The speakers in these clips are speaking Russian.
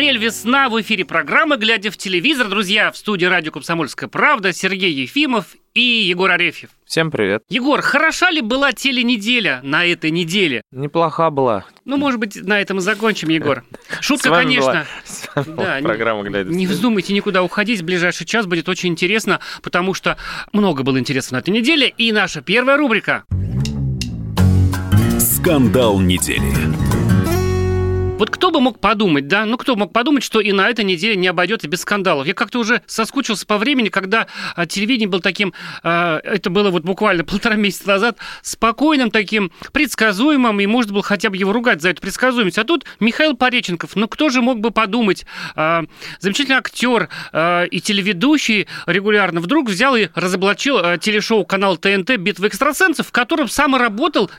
Апрель, весна. В эфире программа «Глядя в телевизор». Друзья, в студии радио «Комсомольская правда» Сергей Ефимов и Егор Арефьев. Всем привет. Егор, хороша ли была теленеделя на этой неделе? Неплоха была. Ну, может быть, на этом и закончим, Егор. Шутка, конечно. Да, программа «Глядя Не вздумайте никуда уходить. В ближайший час будет очень интересно, потому что много было интересно на этой неделе. И наша первая рубрика. Скандал недели. Вот кто бы мог подумать, да? Ну, кто мог подумать, что и на этой неделе не обойдется без скандалов? Я как-то уже соскучился по времени, когда а, телевидение было таким, а, это было вот буквально полтора месяца назад, спокойным таким, предсказуемым, и можно было хотя бы его ругать за эту предсказуемость. А тут Михаил Пореченков, ну, кто же мог бы подумать? А, замечательный актер и телеведущий регулярно вдруг взял и разоблачил телешоу канал ТНТ «Битва экстрасенсов», в котором сам и работал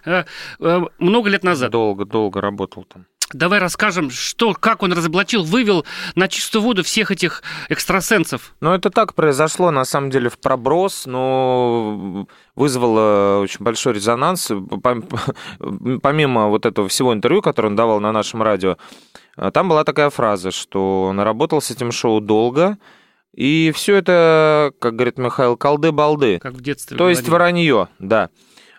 много лет назад. Долго-долго работал там. Давай расскажем, что, как он разоблачил, вывел на чистую воду всех этих экстрасенсов. Ну, это так произошло, на самом деле, в проброс, но вызвало очень большой резонанс. Помимо вот этого всего интервью, которое он давал на нашем радио, там была такая фраза, что он работал с этим шоу долго, и все это, как говорит Михаил, колды-балды. Как в детстве. То есть вранье, да.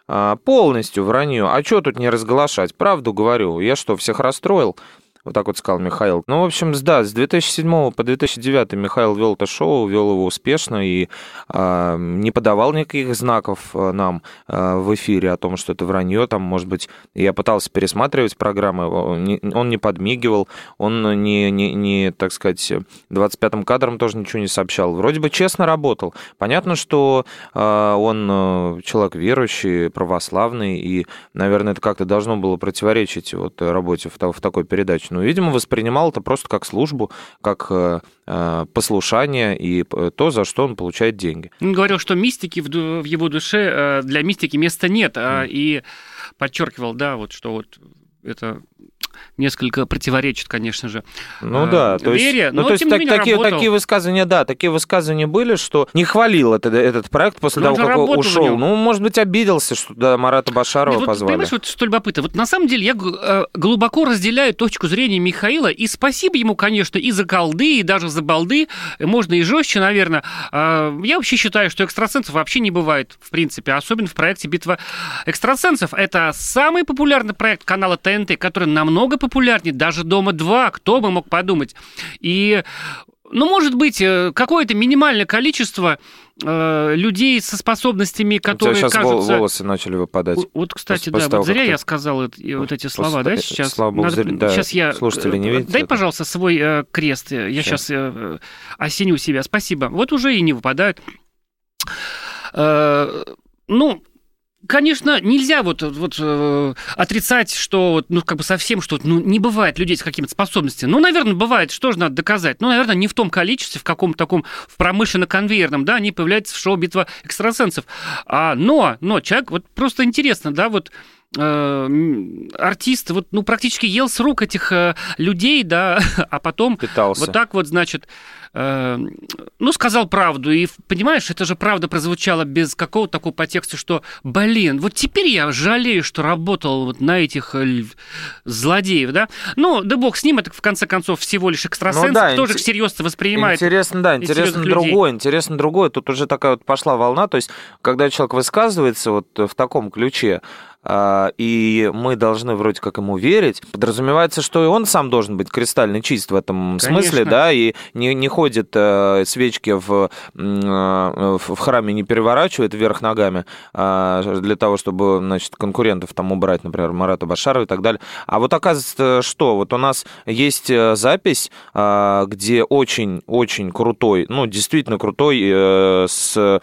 А, полностью вранье. А что тут не разглашать? Правду говорю. Я что, всех расстроил? Вот так вот сказал Михаил. Ну, в общем, да, с 2007 по 2009 Михаил вел это шоу, вел его успешно и э, не подавал никаких знаков а, нам э, в эфире о том, что это вранье. Там, может быть, я пытался пересматривать программы, он не, подмигивал, он не, не, не, так сказать, 25-м кадром тоже ничего не сообщал. Вроде бы честно работал. Понятно, что э, он человек верующий, православный, и, наверное, это как-то должно было противоречить вот работе в, в такой передаче но, видимо, воспринимал это просто как службу, как э, э, послушание и то, за что он получает деньги. Он говорил, что мистики в его душе, э, для мистики места нет, mm. и подчеркивал, да, вот что вот это несколько противоречит, конечно же, ну, да, то вере, есть, но ну, то есть так, менее такие, работал. такие высказывания, да, такие высказывания были, что не хвалил это, этот проект после Но того, как ушел. Ну, может быть, обиделся, что да, Марата Башарова вот, позвали. Понимаешь, вот что любопытно. Вот на самом деле я э, глубоко разделяю точку зрения Михаила, и спасибо ему, конечно, и за колды, и даже за балды, можно и жестче, наверное. Э, я вообще считаю, что экстрасенсов вообще не бывает, в принципе, особенно в проекте «Битва экстрасенсов». Это самый популярный проект канала ТНТ, который намного популярнее даже «Дома-2», кто бы мог подумать. И ну, может быть, э, какое-то минимальное количество э, людей со способностями, которые сейчас кажутся... волосы начали выпадать. Вот, кстати, После да, того, вот зря ты- я сказал это- вот эти слова, После- да, сейчас? слава богу, зря- да, сейчас я... слушатели не э, видят Дай, это. пожалуйста, свой э, крест. Я Щас. сейчас осеню себя. Спасибо. Вот уже и не выпадают. Э, ну, Конечно, нельзя вот, вот э, отрицать, что вот, ну, как бы совсем, что ну, не бывает людей с какими-то способностями. Ну, наверное, бывает, что же надо доказать? Ну, наверное, не в том количестве, в каком-то таком, в промышленно-конвейерном, да, они появляются в шоу «Битва экстрасенсов». А, но, но человек, вот просто интересно, да, вот э, артист вот, ну, практически ел с рук этих э, людей, да, а потом Питался. вот так вот, значит, э, ну, сказал правду. И, понимаешь, это же правда прозвучало без какого-то такого подтекста, что, блин, вот теперь я жалею, что работал вот на этих э, злодеев, да? Ну, да бог с ним, это, в конце концов, всего лишь экстрасенс, Ну да, кто же всерьез воспринимает. Интересно, да, интересно другое, интересно другое. Тут уже такая вот пошла волна, то есть, когда человек высказывается вот в таком ключе, и мы должны вроде как ему верить, подразумевается, что и он сам должен быть кристально чист в этом смысле, Конечно. да, и не, не ходит э, свечки в, э, в в храме, не переворачивает вверх ногами а, для того, чтобы, значит, конкурентов там убрать, например, Марата Башарова и так далее. А вот оказывается, что вот у нас есть э, запись, а, где очень-очень крутой, ну, действительно крутой, э, с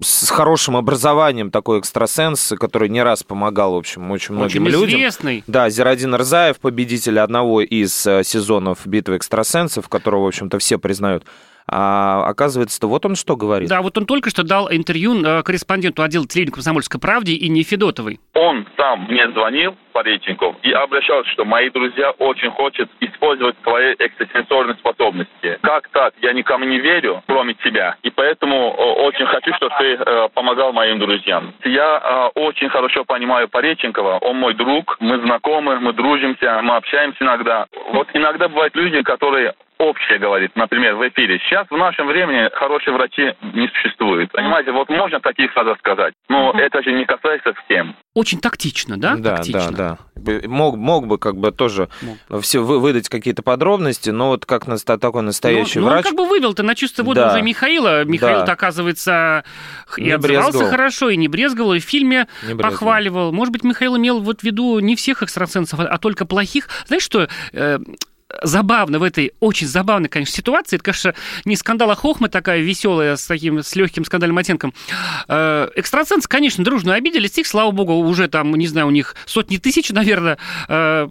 с хорошим образованием такой экстрасенс, который не раз помогал, в общем, очень многим Очень людям. известный. Да, Зирадин Рзаев, победитель одного из э, сезонов «Битвы экстрасенсов», которого, в общем-то, все признают А оказывается-то вот он что говорит. Да, вот он только что дал интервью э, корреспонденту отдела телевидения «Комсомольской правде» и Нефедотовой. Он сам мне звонил, Пореченков, и обращался, что мои друзья очень хотят использовать свои экстрасенсорные способности. Как так? Я никому не верю, кроме тебя. И поэтому очень хочу, чтобы ты э, помогал моим друзьям. Я э, очень хорошо понимаю Пореченкова. Он мой друг, мы знакомы, мы дружимся, мы общаемся иногда. Вот иногда бывают люди, которые общее говорит, например, в эфире. Сейчас в нашем времени хорошие врачи не существует. Понимаете, вот можно такие фразы сказать, но угу. это же не касается всем. Очень тактично, да? Да, тактично. да, да. Мог, мог бы как бы тоже мог. все выдать какие-то подробности, но вот как на, такой настоящий ну, врач... Ну, он как бы вывел-то на чувство воду да. уже Михаила. Михаил, да. оказывается, и не отзывался брезговал. хорошо, и не брезговал, и в фильме не похваливал. Может быть, Михаил имел вот в виду не всех экстрасенсов, а только плохих. Знаешь что, э, забавно в этой очень забавной, конечно, ситуации. Это, конечно, не скандал, а хохма такая веселая, с таким, с легким скандальным оттенком. Э, экстрасенсы, конечно, дружно обиделись. Их, слава богу, уже там, не знаю, у них сотни тысяч, наверное, э,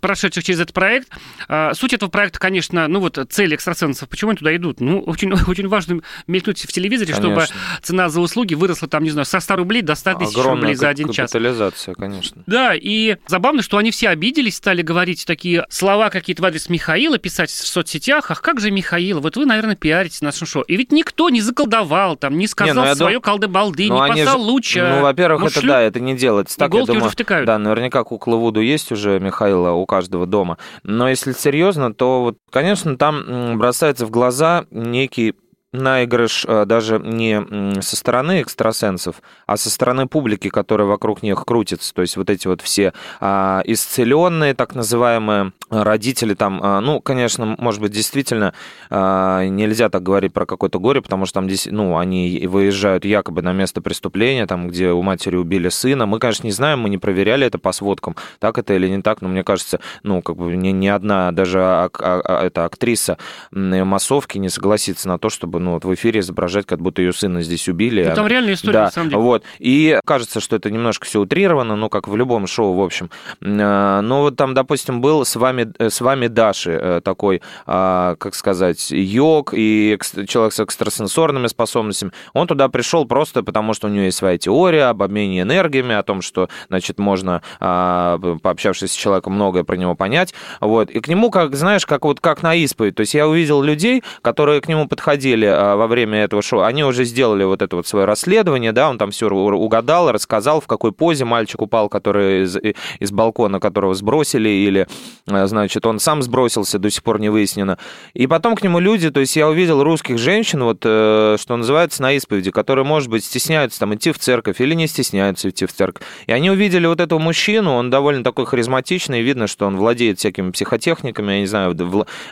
прошедших через этот проект. Э, суть этого проекта, конечно, ну вот цель экстрасенсов, почему они туда идут? Ну, очень, очень важно мелькнуть в телевизоре, конечно. чтобы цена за услуги выросла там, не знаю, со 100 рублей до 100 тысяч Огромная рублей за один час. капитализация, конечно. Да, и забавно, что они все обиделись, стали говорить такие слова какие-то в адрес Михаила, писать в соцсетях, ах, как же Михаил, вот вы, наверное, пиарите нашим шоу. И ведь никто не заколдовал, там, не сказал не, ну, свое дум... колды-балды, ну, не послал же... луча. Ну, во-первых, это шлю... да, это не делается. Так, я думаю, уже втыкают. Да, наверняка кукла Вуду есть уже Михаила у каждого дома. Но если серьезно, то вот, конечно, там бросается в глаза некий наигрыш э, даже не со стороны экстрасенсов, а со стороны публики, которая вокруг них крутится. То есть вот эти вот все а, исцеленные, так называемые, родители там, а, ну, конечно, может быть, действительно а, нельзя так говорить про какое-то горе, потому что там, ну, они выезжают якобы на место преступления, там, где у матери убили сына. Мы, конечно, не знаем, мы не проверяли это по сводкам, так это или не так, но мне кажется, ну, как бы ни, ни одна даже ак- а, эта актриса массовки не согласится на то, чтобы ну, вот в эфире изображать, как будто ее сына здесь убили. Ну, там реальная история, да, на самом деле. Вот. И кажется, что это немножко все утрировано, ну, как в любом шоу, в общем. А, но вот там, допустим, был с вами, э, с вами Даши э, такой, а, как сказать, йог и человек с экстрасенсорными способностями. Он туда пришел просто потому, что у него есть своя теория об обмене энергиями, о том, что, значит, можно, а, пообщавшись с человеком, многое про него понять. Вот. И к нему, как, знаешь, как вот как на исповедь. То есть я увидел людей, которые к нему подходили во время этого шоу, они уже сделали вот это вот свое расследование, да, он там все угадал, рассказал, в какой позе мальчик упал, который из, из балкона, которого сбросили, или, а, значит, он сам сбросился, до сих пор не выяснено. И потом к нему люди, то есть я увидел русских женщин, вот, э, что называется, на исповеди, которые, может быть, стесняются там идти в церковь или не стесняются идти в церковь. И они увидели вот этого мужчину, он довольно такой харизматичный, видно, что он владеет всякими психотехниками, я не знаю,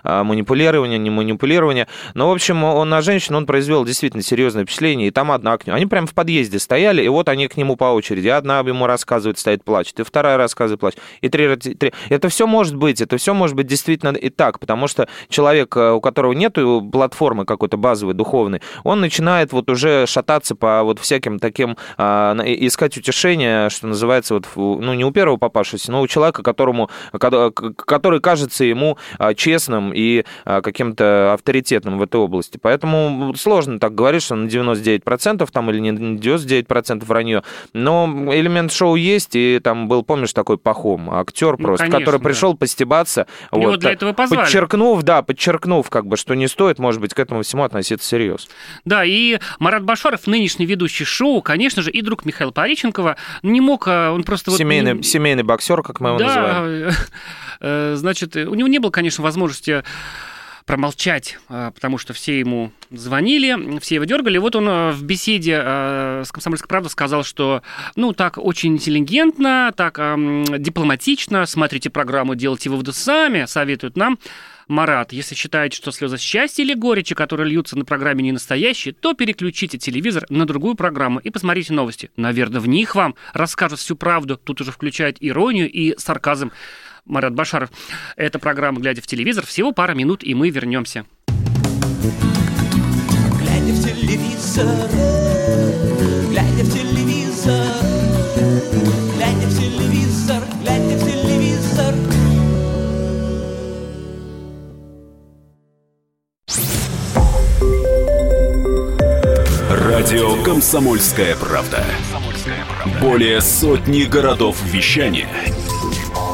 а, манипулирование, не манипулирование. Но, в общем, он на женщин он произвел действительно серьезное впечатление, и там одна к нему. Они прямо в подъезде стояли, и вот они к нему по очереди. Одна ему рассказывает, стоит, плачет, и вторая рассказывает, плачет, и три, три. Это все может быть, это все может быть действительно и так, потому что человек, э, у которого нет платформы какой-то базовой, духовной, он начинает вот уже шататься по вот всяким таким, а, искать утешение, что называется, вот, ну, не у первого попавшегося, но у человека, которому, который кажется ему а, честным и а, каким-то авторитетным в этой области. Поэтому Поэтому сложно так говорить, что на 99% там или не 99% вранье. Но элемент шоу есть, и там был, помнишь, такой Пахом, актер ну, просто, конечно, который пришел да. постебаться. Его вот, для этого позвали. Подчеркнув, да, подчеркнув, как бы, что не стоит, может быть, к этому всему относиться серьезно. Да, и Марат Башаров, нынешний ведущий шоу, конечно же, и друг Михаила Пореченкова, не мог, а, он просто... Семейный, вот, семейный боксер, как мы его да, называем. Э, значит, у него не было, конечно, возможности промолчать, а, потому что все ему звонили, все его дергали. Вот он а, в беседе а, с «Комсомольской правдой» сказал, что, ну, так очень интеллигентно, так дипломатично, смотрите программу, делайте выводы сами, советуют нам. Марат, если считаете, что слезы счастья или горечи, которые льются на программе не настоящие, то переключите телевизор на другую программу и посмотрите новости. Наверное, в них вам расскажут всю правду. Тут уже включает иронию и сарказм. Марат Башаров. Это программа «Глядя в телевизор». Всего пара минут, и мы вернемся. Глядя в телевизор, глядя в телевизор, глядя в телевизор, глядя в телевизор. Радио «Комсомольская правда». «Комсомольская правда». Более сотни городов вещания –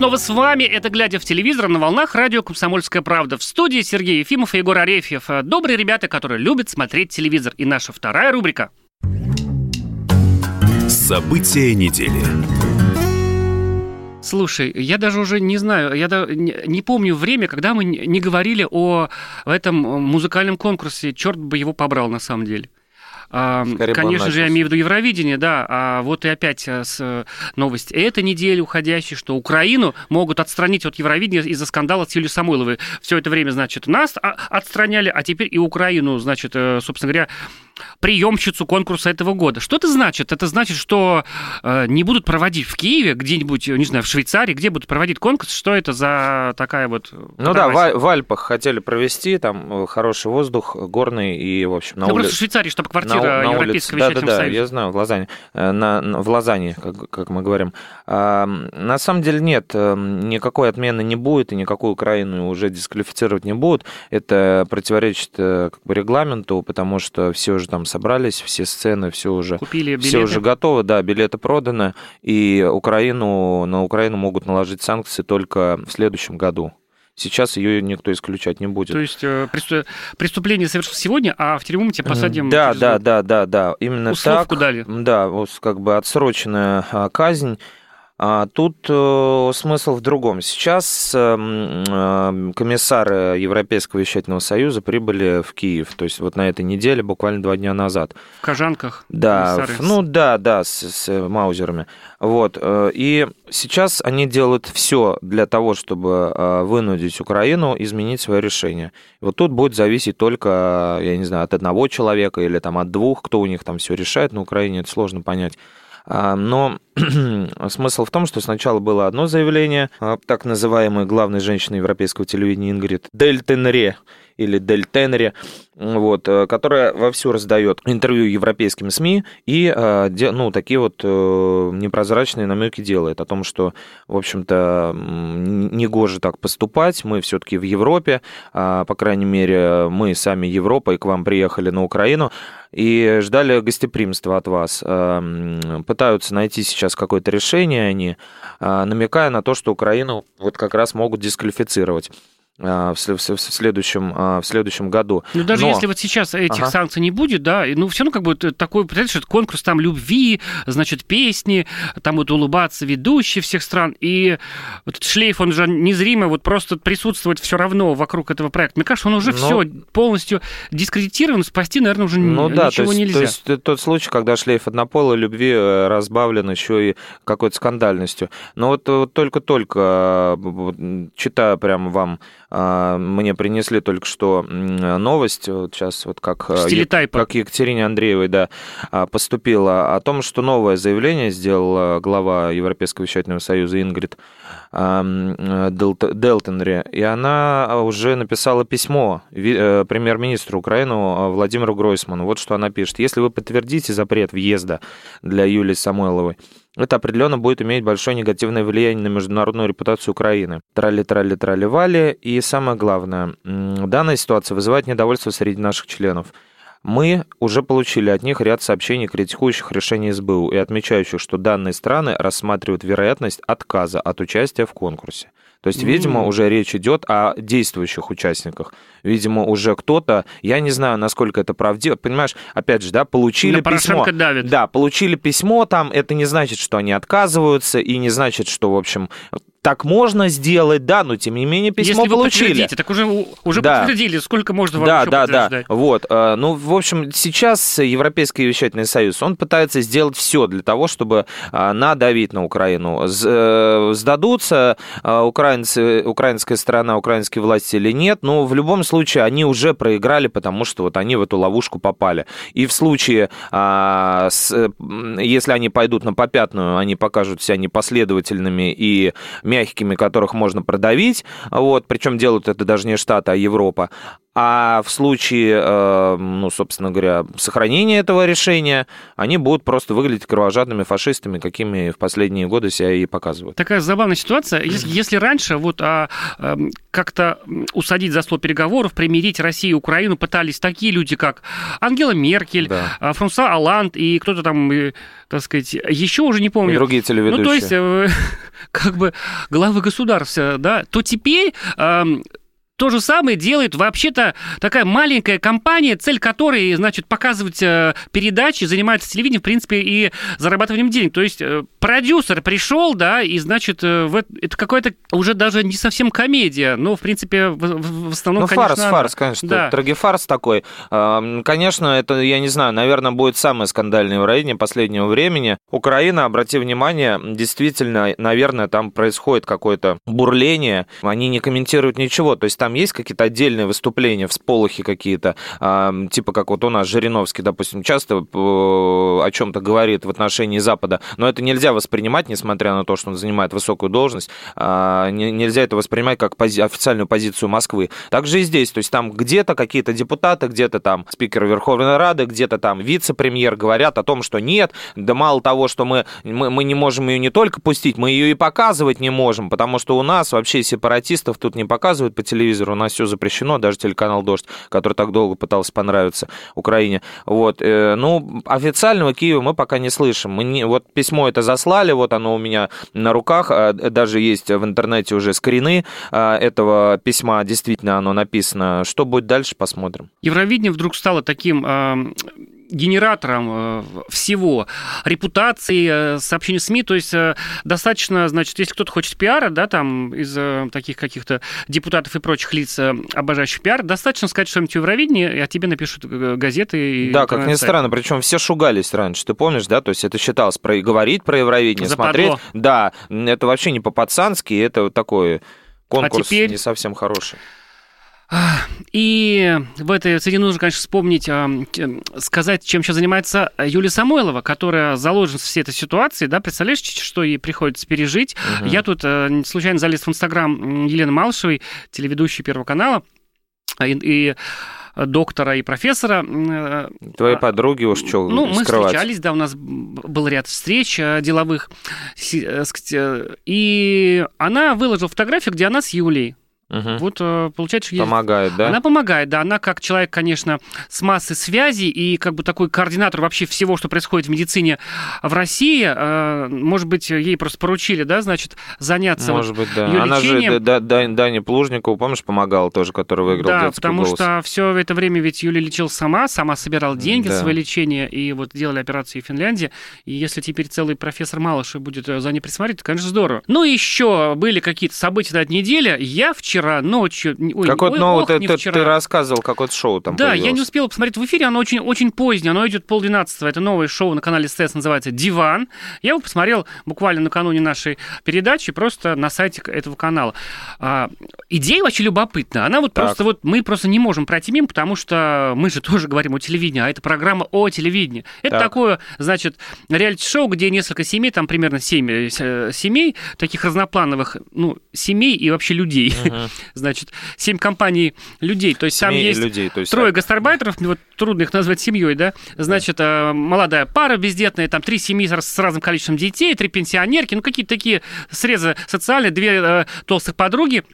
Снова с вами. Это «Глядя в телевизор» на волнах радио «Комсомольская правда». В студии Сергей Ефимов и Егор Арефьев. Добрые ребята, которые любят смотреть телевизор. И наша вторая рубрика. События недели. Слушай, я даже уже не знаю, я не помню время, когда мы не говорили о этом музыкальном конкурсе. Черт бы его побрал, на самом деле. Скорее Конечно же, я имею в виду Евровидение, да. А вот и опять э, э, новость этой недели уходящей, что Украину могут отстранить от Евровидения из-за скандала с Юлией Самойловой. Все это время, значит, нас отстраняли, а теперь и Украину, значит, э, собственно говоря, приемщицу конкурса этого года. Что это значит? Это значит, что э, не будут проводить в Киеве, где-нибудь, не знаю, в Швейцарии, где будут проводить конкурс? Что это за такая вот... Ну да, в, в Альпах хотели провести, там хороший воздух, горный и, в общем, на ну, улице... просто в Швейцарии, чтобы квартира на, на Европейского улице. Да, да, да, я знаю, в Лозанне, э, на, в Лозанне, как, как мы говорим. А, на самом деле нет, э, никакой отмены не будет, и никакую Украину уже дисквалифицировать не будут. Это противоречит э, как бы, регламенту, потому что все уже там собрались, все сцены, все уже, Купили билеты. все уже готово, да, билеты проданы, и Украину, на Украину могут наложить санкции только в следующем году. Сейчас ее никто исключать не будет. То есть э, преступление совершил сегодня, а в тюрьму тебя посадим. Да, да, да, да, да, именно Условку так. дали. Да, вот как бы отсроченная а, казнь. А тут э, смысл в другом. Сейчас э, э, комиссары Европейского вещательного союза прибыли в Киев, то есть вот на этой неделе, буквально два дня назад. В Кожанках? Да, в, ну да, да, с, с маузерами. Вот, и сейчас они делают все для того, чтобы вынудить Украину изменить свое решение. Вот тут будет зависеть только, я не знаю, от одного человека или там от двух, кто у них там все решает на Украине, это сложно понять. А, но смысл в том, что сначала было одно заявление, а, так называемой главной женщины европейского телевидения Ингрид Дельтенре, или Дель Тенери, вот, э, которая вовсю раздает интервью европейским СМИ и э, ну, такие вот э, непрозрачные намеки делает о том, что, в общем-то, не гоже так поступать, мы все-таки в Европе, а, по крайней мере, мы сами Европа, и к вам приехали на Украину, и ждали гостеприимства от вас. Пытаются найти сейчас какое-то решение они, намекая на то, что Украину вот как раз могут дисквалифицировать. А, в, следующем, а, в следующем году. Ну, даже Но... если вот сейчас этих ага. санкций не будет, да, ну, все равно как бы такой, представляешь, это конкурс там любви, значит, песни, там будут улыбаться ведущие всех стран, и вот этот шлейф, он же незримо вот просто присутствует все равно вокруг этого проекта. Мне кажется, он уже Но... все полностью дискредитирован, спасти, наверное, уже ну, да, ничего то есть, нельзя. То есть тот случай, когда шлейф однополой любви э, разбавлен еще и какой-то скандальностью. Но вот, вот только-только, э, читаю прямо вам мне принесли только что новость, вот сейчас вот как, как Екатерине Андреевой да, а, поступила, о том, что новое заявление сделала глава Европейского вещательного союза Ингрид Делтенре, и она уже написала письмо э, премьер-министру Украины Владимиру Гройсману. Вот что она пишет. Если вы подтвердите запрет въезда для Юлии Самойловой, это определенно будет иметь большое негативное влияние на международную репутацию Украины. Трали-трали-трали-вали. И самое главное, данная ситуация вызывает недовольство среди наших членов. Мы уже получили от них ряд сообщений, критикующих решение СБУ и отмечающих, что данные страны рассматривают вероятность отказа от участия в конкурсе. То есть, видимо, уже речь идет о действующих участниках. Видимо, уже кто-то, я не знаю, насколько это правдиво, понимаешь, опять же, да, получили На письмо. давит. Да, получили письмо там, это не значит, что они отказываются, и не значит, что, в общем, так можно сделать, да, но тем не менее письмо Если вы получили. подтвердите, так уже, уже Да. подтвердили, сколько можно вам Да, еще да, да. Вот. э, Ну, в общем, сейчас Европейский вещательный союз, он пытается сделать все для того, чтобы а, надавить на Украину. Э, Сдадутся украинцы, украинская сторона, украинские власти или нет, но в любом случае они уже проиграли, потому что вот они в эту ловушку попали. И в случае, а, э, если они пойдут на попятную, они покажут себя непоследовательными и мягкими, которых можно продавить, вот, причем делают это даже не Штаты, а Европа. А в случае, э, ну, собственно говоря, сохранения этого решения, они будут просто выглядеть кровожадными фашистами, какими в последние годы себя и показывают. Такая забавная ситуация. Если, если раньше вот а, эм, как-то усадить за стол переговоров, примирить Россию и Украину пытались такие люди, как Ангела Меркель, Да. а, Франсуа Оланд и кто-то там, э, так сказать, еще уже не И помню. другие телеведущие. Ну, то есть, э, как бы главы государств, э, да, то теперь то же самое делает вообще-то такая маленькая компания, цель которой, значит, показывать э, передачи, занимается телевидением, в принципе, и зарабатыванием денег. То есть э, продюсер пришел, да, и, значит, э, это, какая-то уже даже не совсем комедия, но, в принципе, в, в- основном, Ну, конечно, фарс, фарс, конечно. Да. Трагефарс такой. Конечно, это, я не знаю, наверное, будет самое скандальное в районе последнего времени. Украина, обрати внимание, действительно, наверное, там происходит какое-то бурление. Они не комментируют ничего. То есть там есть какие-то отдельные выступления, всполохи какие-то, типа как вот у нас Жириновский, допустим, часто э, о чем-то говорит в отношении Запада, но это нельзя воспринимать, несмотря на то, что он занимает высокую должность, а, не- нельзя это воспринимать как официальную позицию Москвы. Также и здесь, то есть там где-то какие-то депутаты, где-то там спикер Верховной Рады, где-то там вице-премьер говорят о том, что нет, да мало того, что мы, мы, мы не можем ее не только пустить, мы ее и показывать не можем, потому что у нас вообще сепаратистов тут не показывают по телевизору, у нас все запрещено, даже телеканал «Дождь», который так долго пытался понравиться Украине. Вот, э, ну, официального Киева мы пока не слышим. Мы не, вот письмо это заслали, вот оно у меня на руках, а, даже есть в интернете уже скрины а, этого письма, действительно оно написано. Что будет дальше, посмотрим. Евровидение вдруг стало таким генератором э, всего репутации, э, сообщений СМИ, то есть э, достаточно, значит, если кто-то хочет пиара, да, там из таких каких-то депутатов и прочих лиц, обожающих пиар, достаточно сказать что-нибудь в Евровидении, и о тебе напишут газеты и да, как ни странно, причем все шугались раньше, ты помнишь, да? То есть это считалось про, говорить про Евровидение, Западло. смотреть. Да, это вообще не по-пацански, это такой конкурс А теперь- не совсем хороший. И в этой связи нужно, конечно, вспомнить, а, сказать, чем сейчас занимается Юлия Самойлова, которая заложница всей этой ситуации, да, представляешь, что ей приходится пережить. Мгм. Я тут э, случайно залез в Инстаграм Елены Малышевой, телеведущей Первого канала, а, и, и доктора и профессора. э, Твои а, подруги уж что Ну, мы скрывать. встречались, да, у нас был ряд встреч э, деловых. И она выложила фотографию, где она с Юлей. Мгм. Вот, э, получается, что есть Помогает, да? она помогает, да. Она как человек, конечно, с массой связей и как бы такой координатор вообще всего, что происходит в медицине в России. Э, Может быть, ей просто поручили, да, значит, заняться Может быть, да. Она лечением. же Да- Да- Дане Плужникову, помнишь, помогала тоже, который выиграл Да, детский потому голос. что все это время ведь Юля лечилась сама, сама собирала деньги Да. на свое лечение, и вот делали операцию в Финляндии. И если теперь целый профессор Малышев будет э, за ней присмотреть, то, конечно, здорово. Ну, еще были какие-то события на этой неделе. Я вчера ночью... Ой, Как вот, ой, ну, ох, вот не вчера. ты рассказывал, какое-то шоу там Да, я не появилось. успела посмотреть в эфире, оно очень, очень позднее, оно идет полдвенадцатого, это новое шоу на канале СТС, называется «Диван». Я его посмотрел буквально накануне нашей передачи, просто на сайте этого канала. А, идея вообще любопытна, она вот Так. просто вот, мы просто не можем пройти мимо, потому что мы же тоже говорим о телевидении, а это программа о телевидении. Это Так. такое, значит, реалити-шоу, где несколько семей, там примерно семь э, с- семей, таких разноплановых, ну, семей и вообще людей. Мгм. Значит, семь компаний людей, то есть там есть людей, то есть трое гастарбайтеров, вот трудно их назвать семьей, да, значит, э, молодая пара бездетная, там три семьи с, разным количеством детей, три пенсионерки, ну, какие-то такие срезы социальные, две э, толстых подруги,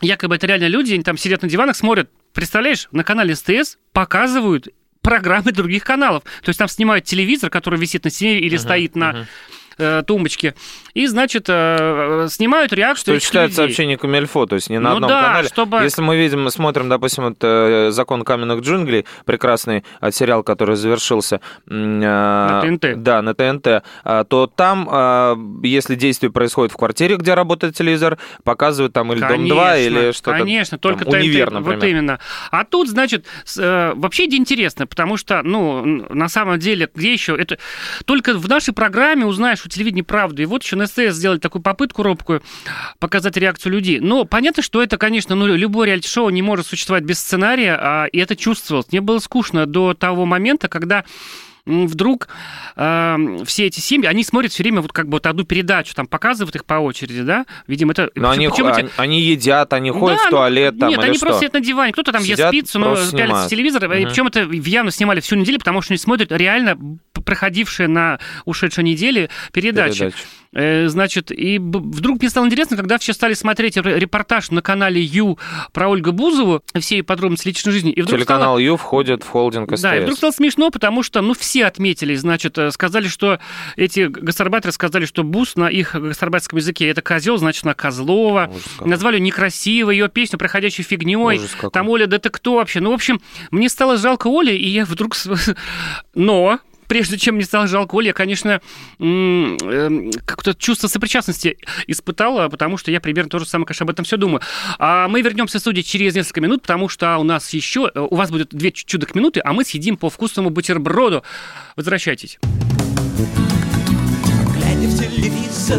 якобы это реально люди, они там сидят на диванах, смотрят, представляешь, на канале СТС показывают программы других каналов, то есть там снимают телевизор, который висит на стене или Мгм, стоит на мгм. Э, тумбочки. И, значит, э, снимают реакцию Что читают людей. сообщение Камельфо, то есть не на Ну одном да, канале. чтобы- Если мы видим, мы смотрим, допустим, вот, э, «Закон каменных джунглей», прекрасный э, сериал, который завершился... э, На ТНТ. Да, на ТНТ, то там, э, если действие происходит в квартире, где работает телевизор, показывают там или Дом 2, или что-то... Конечно, только там, ТНТ, универ, вот например. именно. А тут, значит, э, вообще это интересно, потому что, ну, на самом деле, где еще? Это только в нашей программе узнаешь у телевидения правду. И вот еще на СТС сделали такую попытку робкую показать реакцию людей. Но понятно, что это, конечно, ну, любое реалити-шоу не может существовать без сценария, а, и это чувствовалось. Мне было скучно до того момента, когда вдруг э, все эти семьи, они смотрят все время вот как бы вот одну передачу, там показывают их по очереди, да? Видимо, это... Но они, эти- они, они едят, они ходят да, в ну, туалет там Нет, они что? просто сидят на диване. Кто-то там ест Сидят, пиццу, но пялится в телевизор. И Мгм. причем это явно снимали всю неделю, потому что они смотрят реально п- проходившие на ушедшей неделе. Передачи. Э, Значит, и вдруг мне стало интересно, когда все стали смотреть ре- репортаж на канале Ю про Ольгу Бузову, все ее подробности личной жизни. И вдруг стало- Телеканал Ю входит в холдинг СТС. да, и вдруг стало смешно, потому что, ну, все отметили, значит, э, сказали, что эти гастарбайтеры сказали, что Бус на их гастарбайтерском языке это козел, значит, на Козлова. Назвали некрасиво ее песню, проходящей фигней. Там Оля, да ты кто вообще? Ну, в общем, мне стало жалко Оли, и я вдруг... Но прежде чем мне стало жалко Оли, я, конечно, эм, как-то чувство сопричастности испытала, потому что я примерно то же самое, конечно, об этом все думаю. А мы вернемся в студию через несколько минут, потому что у нас еще... У вас будет две чудок минуты, а мы съедим по вкусному бутерброду. Возвращайтесь. Глядя в телевизор,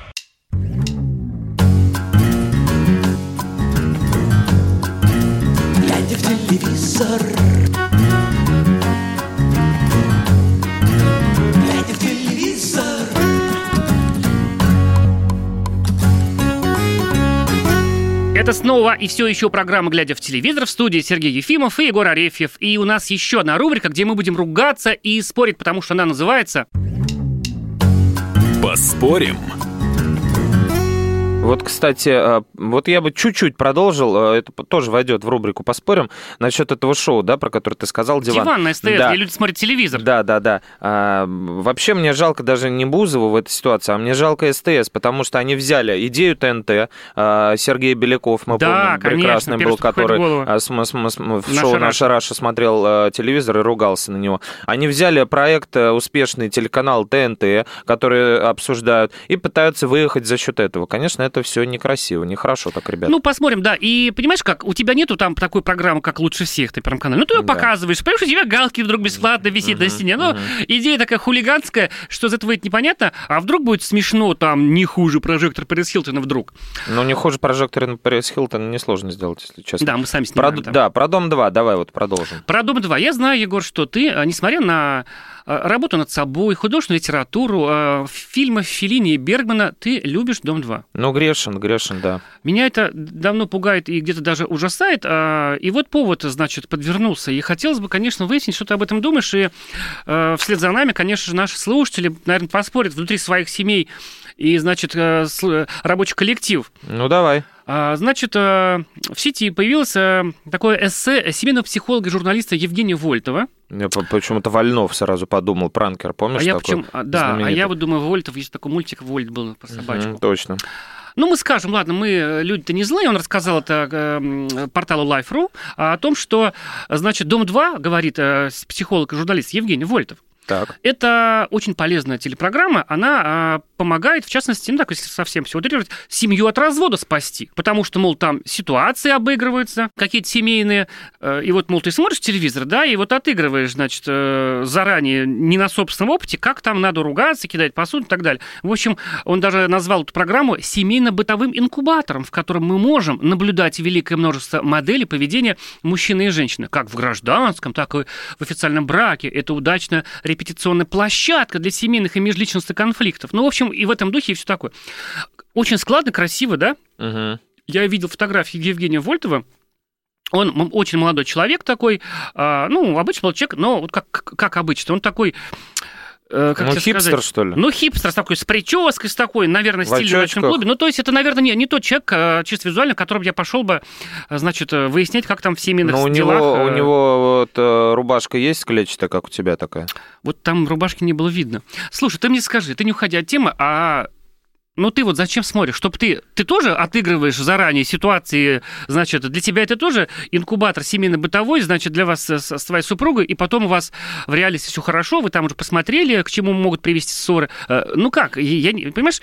Это снова и все еще программа «Глядя в телевизор» в студии Сергей Ефимов и Егор Арефьев. И у нас еще одна рубрика, где мы будем ругаться и спорить, потому что она называется... Поспорим. Вот, кстати, э, вот я бы чуть-чуть продолжил, э, это тоже войдет в рубрику «Поспорим», насчет этого шоу, да, про которое ты сказал, «Диван». Диван на СТС, Да. где люди смотрят телевизор. Да, да, да. А, вообще мне жалко даже не Бузову в этой ситуации, а мне жалко СТС, потому что они взяли идею ТНТ, а, Сергей Беляков, мы Да, помним, конечно, прекрасный был, который а, в Наша шоу Раша. «Наша Раша» смотрел а, телевизор и ругался на него. Они взяли проект а, успешный телеканал ТНТ, который обсуждают, и пытаются выехать за счет этого. Конечно, это все некрасиво, нехорошо так, ребят. Ну, посмотрим, да. И понимаешь как, у тебя нету там такой программы, как «Лучше всех» на первом канале. Ну, ты ее Да. показываешь, понимаешь, у тебя Галкин вдруг бесплатно висит на стене. Ну, идея такая хулиганская, что из этого выйдет непонятно, а вдруг будет смешно, там, не хуже прожектор Пэрис Хилтона вдруг. Ну, не хуже прожектора Пэрис Хилтон несложно сделать, если честно. Да, мы сами Про, снимаем. там. да, про Дом 2, давай вот продолжим. Про Дом 2. Я знаю, Егор, что ты, а, несмотря на а, работу над собой, художественную литературу, а, фильмы Филини и Бергмана, ты любишь Дом 2. Ну, грешен, грешен, да. Меня это давно пугает и где-то даже ужасает. а, И вот повод, значит, подвернулся. И хотелось бы, конечно, выяснить, что ты об этом думаешь. И э, вслед за нами, конечно же, наши слушатели, наверное, поспорят внутри своих семей и, значит, э, с- рабочий коллектив. Ну, давай. А, Значит, э, в сети появилось э, такое эссе семейного психолога и журналиста Евгения Вольтова. Я по- почему-то Вольнов сразу подумал, пранкер, помнишь а я такой? почему... а, Да, а я вот думаю, Вольтов, есть такой мультик, Вольт был по собачку. Мгм, точно. Ну, мы скажем, ладно, мы э, люди-то не злые, он рассказал это э, порталу Life.ru о том, что, значит, Дом-2, говорит э, психолог и журналист Евгений Вольтов, Так. это очень полезная телепрограмма, она а, помогает, в частности, ну так, если совсем все утрировать, семью от развода спасти. Потому что, мол, там ситуации обыгрываются, какие-то семейные, э, и вот, мол, ты смотришь телевизор, да, и вот отыгрываешь, значит, э, заранее, не на собственном опыте, как там надо ругаться, кидать посуду и так далее. В общем, он даже назвал эту программу семейно-бытовым инкубатором, в котором мы можем наблюдать великое множество моделей поведения мужчины и женщины, как в гражданском, так и в официальном браке. Это удачная репетиционная площадка для семейных и межличностных конфликтов. Ну, в общем, и в этом духе и все такое. Очень складно, красиво, да? Мгм. Я видел фотографии Евгения Вольтова. Он очень молодой человек такой, а, ну, обычный молодой человек, но вот как, как обычно, он такой... э, как Ну, хипстер, сказать? что ли? Ну, хипстер такой, с прической, с такой, наверное, стиль в ночном клубе. Ну, то есть это, наверное, не, не тот человек, э, чисто визуально, к которому я пошел бы, э, значит, э, выяснять, как там в семейных Но у делах. него, у него вот э, рубашка есть клетчатая, как у тебя такая? Вот там рубашки не было видно. Слушай, ты мне скажи, ты не уходя от темы, а ну ты вот зачем смотришь? Чтобы ты, ты тоже отыгрываешь заранее ситуации, значит, для тебя это тоже инкубатор семейно-бытовой, значит, для вас с, с твоей супругой, и потом у вас в реальности все хорошо, вы там уже посмотрели, к чему могут привести ссоры. Э, Ну как, я, не- понимаешь,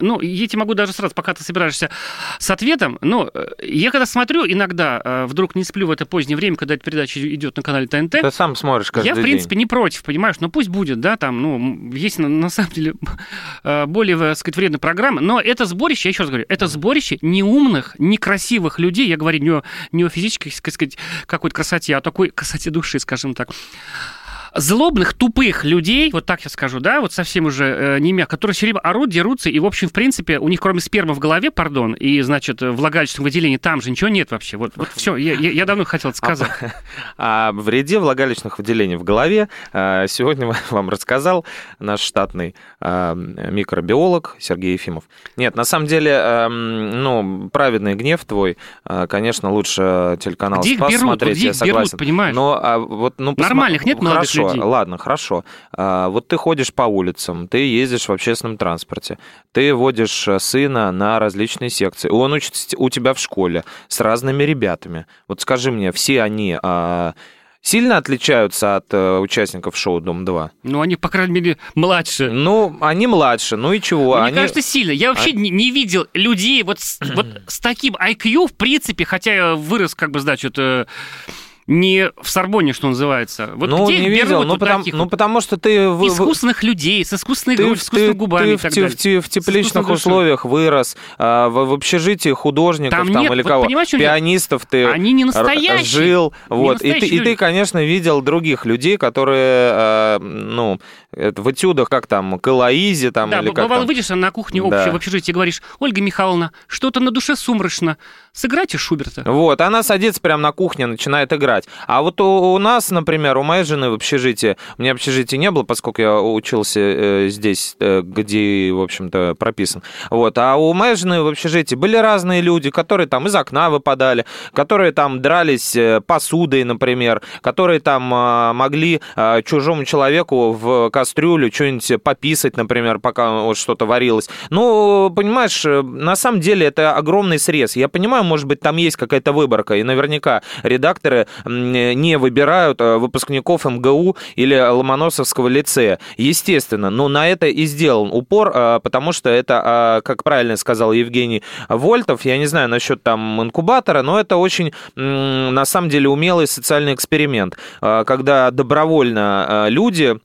ну, я тебе могу даже сразу, пока ты собираешься с ответом, ну, э, я когда смотрю, иногда э, вдруг не сплю в это позднее время, когда эта передача идет на канале ТНТ, Ты сам смотришь каждый я, в день. принципе, не против, понимаешь, но пусть будет, да, там, ну, есть, на, на самом деле, э, более, так сказать, вредные программы, но это сборище, я еще раз говорю, это сборище неумных, некрасивых людей, я говорю не о, не о физической, так сказать, какой-то красоте, а о такой красоте души, скажем так, злобных, тупых людей, вот так я скажу, да, вот совсем уже э, не мягко, которые все время орут, дерутся, и, в общем, в принципе, у них кроме спермы в голове, пардон, и, значит, влагалищных выделений там же ничего нет вообще. Вот, вот все, я, я- я давно хотел это сказать. О вреде влагалищных выделений в голове э, сегодня вам рассказал наш штатный э, микробиолог Сергей Ефимов. Нет, на самом деле, э, ну, праведный гнев твой, конечно, лучше телеканал Где их «Спас» берут? смотреть, Где я их берут, согласен. понимаешь? Но а, вот, ну, Нормальных нет молодых хорошо, людей? Ладно, хорошо. А, вот ты ходишь по улицам, ты ездишь в общественном транспорте, ты водишь э, сына на различные секции, он учится у тебя в школе с разными ребятами. Вот скажи мне, все они а, сильно отличаются от э, участников шоу «Дом-2»? Ну, они, по крайней мере, младше. Ну, они младше, ну и чего? Мне они... кажется, сильно. Я вообще не, не видел людей вот с, вот с таким IQ, в принципе, хотя я вырос, как бы, значит, э, не в Сорбоне, что называется. Вот ну, где не видел, ну, вот потому, таких ну, вот потому что ты... вы- искусственных людей, с искусственной Ты, грудью, с в- искусственными ты- губами ты и в, так те- далее. в в тепличных душой. условиях вырос, а, в, в общежитии художников Там там, нет, или вот кого, в пианистов ты Они не настоящие. жил, вот, и ты, настоящие и ты, конечно, видел других людей, которые, а, ну, в этюдах, как там, Калаизи там, Да, или как бывало, там. выйдешь на кухне Да. общей в общежитии говоришь, Ольга Михайловна, что-то на душе сумрачно, сыграйте Шуберта. Вот, она садится прямо на кухне, начинает играть. А вот у, у нас, например, у моей жены в общежитии, у меня общежития не было, поскольку я учился э, здесь, э, где, в общем-то, прописан. Вот, а у моей жены в общежитии были разные люди, которые там из окна выпадали, которые там дрались э, посудой, например, которые там а, могли а, чужому человеку в кастрюлю что-нибудь пописать, например, пока вот что-то варилось. Ну, понимаешь, э, на самом деле это огромный срез. Я понимаю, может быть, там есть какая-то выборка, и наверняка редакторы не выбирают э, выпускников МГУ или Ломоносовского лицея. Естественно, но на это и сделан упор, э, потому что это, э, как правильно сказал Евгений Вольтов, я не знаю насчет там инкубатора, но это очень, на самом деле, умелый социальный эксперимент, когда добровольно люди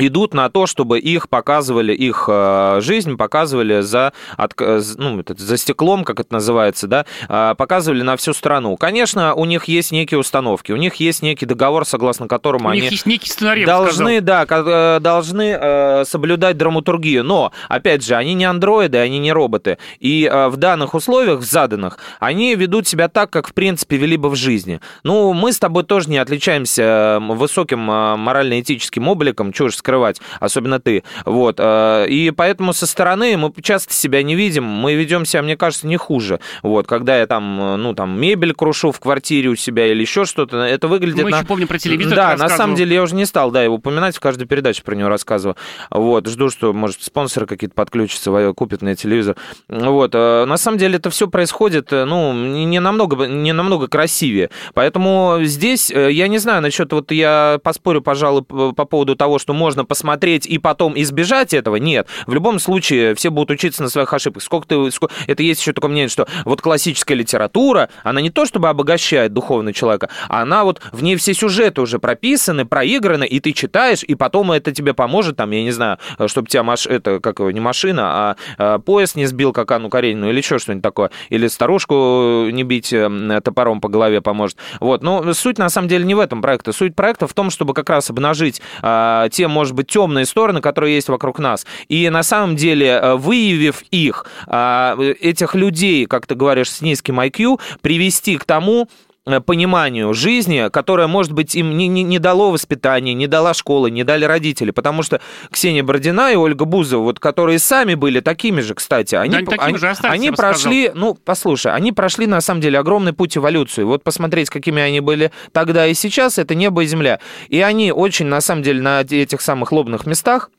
идут на то, чтобы их показывали, их э, жизнь показывали за, от- э, ну, за стеклом, как это называется, да, э, показывали на всю страну. Конечно, у них есть некие установки, у них есть некий договор, согласно которому У они них есть некий сценарий, должны, да, должны соблюдать драматургию. Но, опять же, они не андроиды, они не роботы. И в данных условиях, в заданных, они ведут себя так, как, в принципе, вели бы в жизни. Ну, мы с тобой тоже не отличаемся высоким морально-этическим обликом, чего ж скрывать, особенно ты. Вот. э, И поэтому со стороны мы часто себя не видим, мы ведем себя, мне кажется, не хуже. Вот. Когда я там, э, ну, там, мебель крушу в квартире у себя или еще что-то, это выглядит... Мы на- еще помним про телевизор. да, на самом деле я уже не стал, да, его упоминать, в каждой передаче про него рассказываю. Вот, жду, что, может, спонсоры какие-то подключатся, купят мне телевизор. Вот, э, на самом деле это все происходит, ну, не намного, не намного красивее. Поэтому здесь, я не знаю, насчет, вот я поспорю, пожалуй, по по поводу того, что можно можно посмотреть и потом избежать этого, нет. В любом случае все будут учиться на своих ошибках. Сколько ты... Сколько... Это есть еще такое мнение, что вот классическая литература, она не то чтобы обогащает духовного человека, а она вот, в ней все сюжеты уже прописаны, проиграны, и ты читаешь, и потом это тебе поможет, там, я не знаю, чтобы тебя маш... это, как его, не машина, а, а поезд не сбил, как Анну Каренину, или еще что-нибудь такое, или старушку не бить э, топором по голове поможет. Вот, но суть на самом деле не в этом проекте. Суть проекта в том, чтобы как раз обнажить а, те, может быть, темные стороны, которые есть вокруг нас. И на самом деле, э, выявив их, а, этих людей, как ты говоришь, с низким IQ, привести к тому, Э, пониманию жизни, которое, может быть, им не, не, не дало воспитания, не дала школа, не дали родители. Потому что Ксения Бородина и Ольга Бузова, вот, которые сами были такими же, кстати, они, да, они, же остались, они прошли, сказал. ну, послушай, они прошли, на самом деле, огромный путь эволюции. Вот посмотреть, какими они были тогда и сейчас, это небо и земля. И они очень, на самом деле, на этих самых лобных местах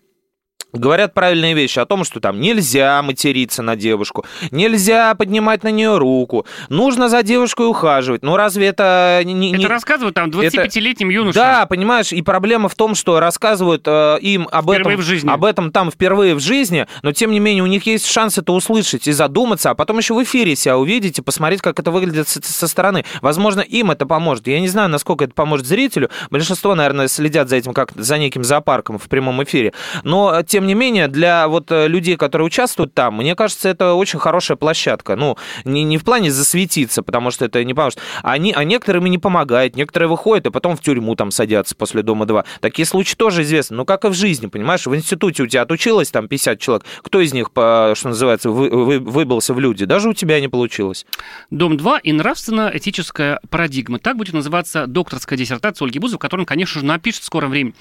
говорят правильные вещи о том, что там нельзя материться на девушку, нельзя поднимать на нее руку, нужно за девушкой ухаживать. Ну разве это не... Это рассказывают там 25-летним это... юношам. Да, понимаешь, и проблема в том, что рассказывают э, им об впервые этом, в жизни. об этом там впервые в жизни, но тем не менее у них есть шанс это услышать и задуматься, а потом еще в эфире себя увидеть и посмотреть, как это выглядит со, со стороны. Возможно, им это поможет. Я не знаю, насколько это поможет зрителю. Большинство, наверное, следят за этим как за неким зоопарком в прямом эфире. Но, тем тем не менее, для вот э, людей, которые участвуют там, мне кажется, это очень хорошая площадка. Ну, не, не в плане засветиться, потому что это не поможет. Они, а некоторым и не помогает, некоторые выходят и потом в тюрьму там садятся после Дома-2. Такие случаи тоже известны. Ну, как и в жизни, понимаешь? В институте у тебя отучилось там 50 человек. Кто из них, по, что называется, вы, вы, выбылся в люди? Даже у тебя не получилось. Дом-2 и нравственно-этическая парадигма. Так будет называться докторская диссертация Ольги Бузовой, которую он, конечно же, напишет в скором времени.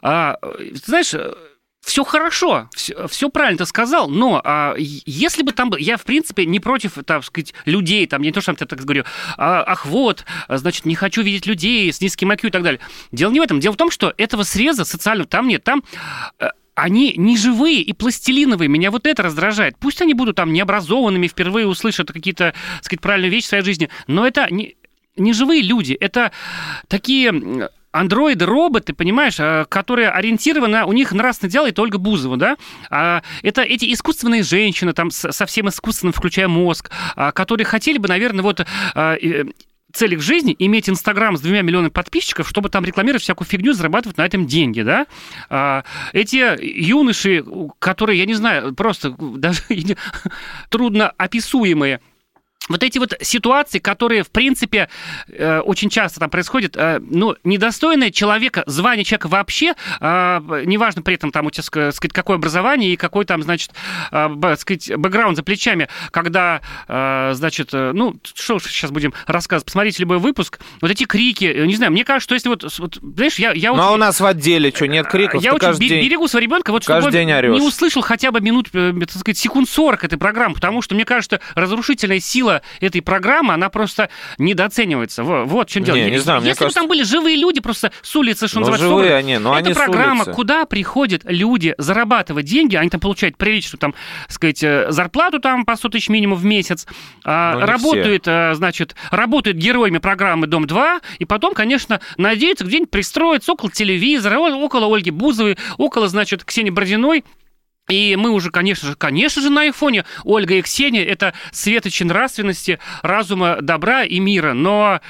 А, знаешь, все хорошо, все, все правильно ты сказал, но а, если бы там был, я в принципе не против, так сказать, людей, там, не то, что я так говорю, а, ах вот, значит, не хочу видеть людей с низким IQ и так далее. Дело не в этом, дело в том, что этого среза социального там нет, там э, они не живые и пластилиновые. Меня вот это раздражает. Пусть они будут там необразованными, впервые услышат какие-то, сказать, правильные вещи в своей жизни, но это не, не живые люди. Это такие андроиды, роботы, понимаешь, э, которые ориентированы, у них нравственное дело, это Ольга Бузова, да, а, это эти искусственные женщины, там, совсем искусственным, включая мозг, а, которые хотели бы, наверное, вот а, цель их жизни иметь Инстаграм с двумя миллионами подписчиков, чтобы там рекламировать всякую фигню, зарабатывать на этом деньги, да? эти юноши, которые, я не знаю, просто даже трудно описуемые, вот эти вот ситуации, которые, в принципе, э, очень часто там происходят, э, ну, недостойные человека, звание человека вообще, э, неважно при этом там у тебя, сказать, какое образование и какой там, значит, сказать, бэкграунд за плечами, когда, значит, ну, что сейчас будем рассказывать, посмотрите любой выпуск, вот эти крики, не знаю, мне кажется, что если вот, вот знаешь, я... я ну, а у нас в отделе что, нет криков? Я очень день, берегу своего ребенка, вот чтобы день он не услышал хотя бы минут, так сказать, секунд 40 этой программы, потому что, мне кажется, разрушительная сила сила этой программы, она просто недооценивается. Вот в чем дело. Не, не знаю, Если бы кажется... там были живые люди, просто с улицы, что ну, называется, живые собраны, они, но это они программа, куда приходят люди зарабатывать деньги, они там получают приличную, там, сказать, э, зарплату там по 100 тысяч минимум в месяц, а, ну, работают. Э, значит, работают героями программы «Дом-2», и потом, конечно, надеются где-нибудь пристроиться около телевизора, около Ольги Бузовой, около, значит, Ксении Бородиной, и мы уже, конечно же, конечно же, на айфоне Ольга и Ксения – это светочи нравственности, разума, добра и мира. Но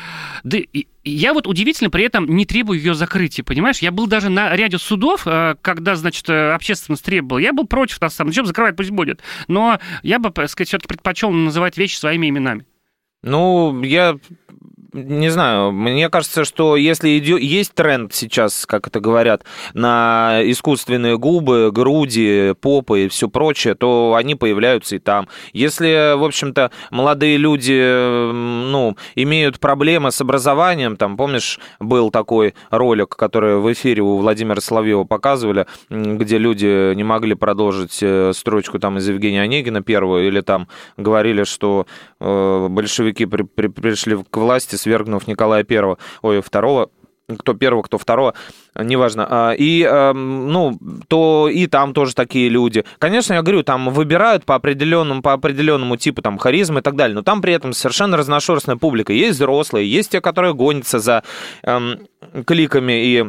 да, я вот удивительно при этом не требую ее закрытия, понимаешь? Я был даже на ряде судов, э, когда, значит, э, общественность требовала. Я был против, на самом деле, закрывать пусть будет. Но я бы, так сказать, все-таки предпочел называть вещи своими именами. Ну, я не знаю, мне кажется, что если идет, есть тренд сейчас, как это говорят, на искусственные губы, груди, попы и все прочее, то они появляются и там. Если, в общем-то, молодые люди, ну, имеют проблемы с образованием, там, помнишь, был такой ролик, который в эфире у Владимира Соловьева показывали, где люди не могли продолжить э, строчку там из Евгения Онегина первую, или там говорили, что э, большевики при, при, пришли к власти свергнув Николая Первого, ой, второго, кто первого, кто второго, неважно. А, и, эм, ну, то и там тоже такие люди. Конечно, я говорю, там выбирают по определенному, по определенному типу там харизмы и так далее, но там при этом совершенно разношерстная публика. Есть взрослые, есть те, которые гонятся за эм, кликами и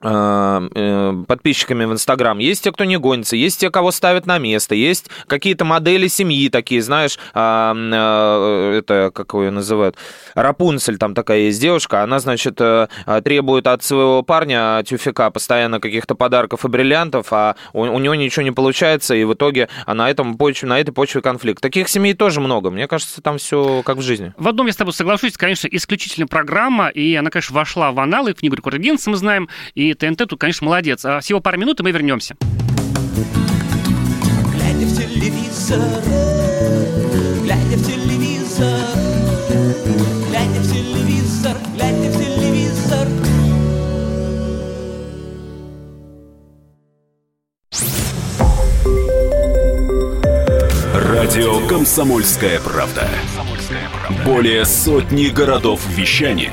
подписчиками в Инстаграм. Есть те, кто не гонится, есть те, кого ставят на место, есть какие-то модели семьи такие, знаешь, э, это, как ее называют, Рапунцель, там такая есть девушка, она, значит, э, требует от своего парня, тюфика, постоянно каких-то подарков и бриллиантов, а у, у него ничего не получается, и в итоге на, этом почве, на этой почве конфликт. Таких семей тоже много. Мне кажется, там все как в жизни. В одном я с тобой соглашусь, конечно, исключительная программа, и она, конечно, вошла в аналы, книгу рекордов Гиннесса мы знаем, и ТНТ тут, конечно, молодец. А всего пару минут, и мы вернемся. Глядя в телевизор, глядя в телевизор, глядя в телевизор, глядя в телевизор. Радио «Комсомольская правда». Более сотни городов вещания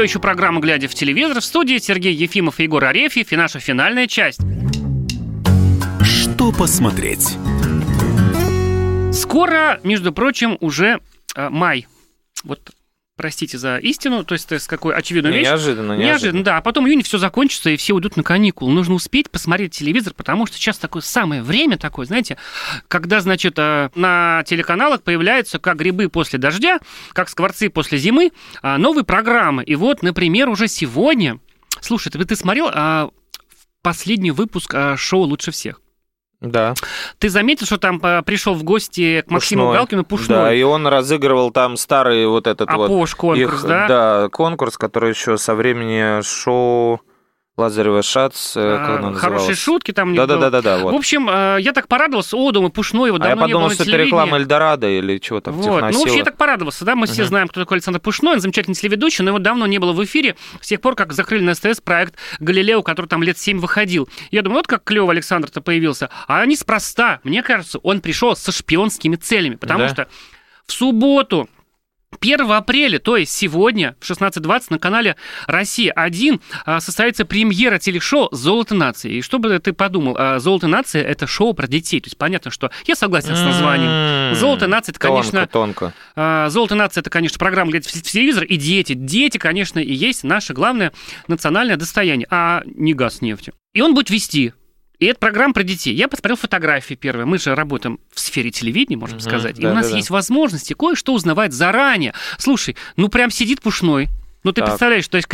Все еще программа «Глядя в телевизор» в студии Сергей Ефимов и Егор Арефьев и наша финальная часть. Что посмотреть? Скоро, между прочим, уже э, май. Вот простите за истину, то есть с какой очевидной вещь. Неожиданно, Неожиданно, неожиданно. да. А потом июнь все закончится, и все уйдут на каникулы. Нужно успеть посмотреть телевизор, потому что сейчас такое самое время такое, знаете, когда, значит, э, на телеканалах появляются, как грибы после дождя, как скворцы после зимы, а, новые программы. И вот, например, уже сегодня... Слушай, ты, ты смотрел а, последний выпуск а, шоу «Лучше всех»? Да. Ты заметил, что там а, пришел в гости к Максиму Пушной. Галкину Пушной? Да, и он разыгрывал там старый вот этот вот... Апош конкурс, их- да? Да, конкурс, который еще со времени шоу Лазарева Шац, э, как А, Хорошие называлось? шутки там у них было. Да-да-да-да, В вот. общем, э, я так порадовался. О, думаю, Пушной его А я давно не было подумал, что это реклама Эльдорадо или чего там, Вот. Ну, вообще, я так порадовался, да, мы все знаем, кто такой Александр Пушной, он замечательный телеведущий, но его давно не было в эфире, с тех пор, как закрыли на СТС проект «Галилео», который там лет 7 выходил. Я думаю, вот как клево Александр-то появился. А они спроста, мне кажется, он пришел со шпионскими целями, потому Да? что в субботу 1 апреля, то есть сегодня в 16.20 на канале «Россия-1» а, состоится премьера телешоу «Золото нации». И что бы ты подумал, а, «Золото нации» — это шоу про детей. То есть понятно, что я согласен с названием. М, «Золото нации» — это, конечно, Тонко, тонко. а, «Золото нации» — это, конечно, программа глядя в телевизор, и дети. Дети, конечно, и есть наше главное национальное достояние, а не газ нефти. И он будет вести и это программа про детей. Я посмотрел фотографии первые. Мы же работаем в сфере телевидения, можно Мгм, сказать. И у нас да-да-да. есть возможности кое-что узнавать заранее. Слушай, ну прям сидит Пушной. Ну, ты Так. представляешь, то есть,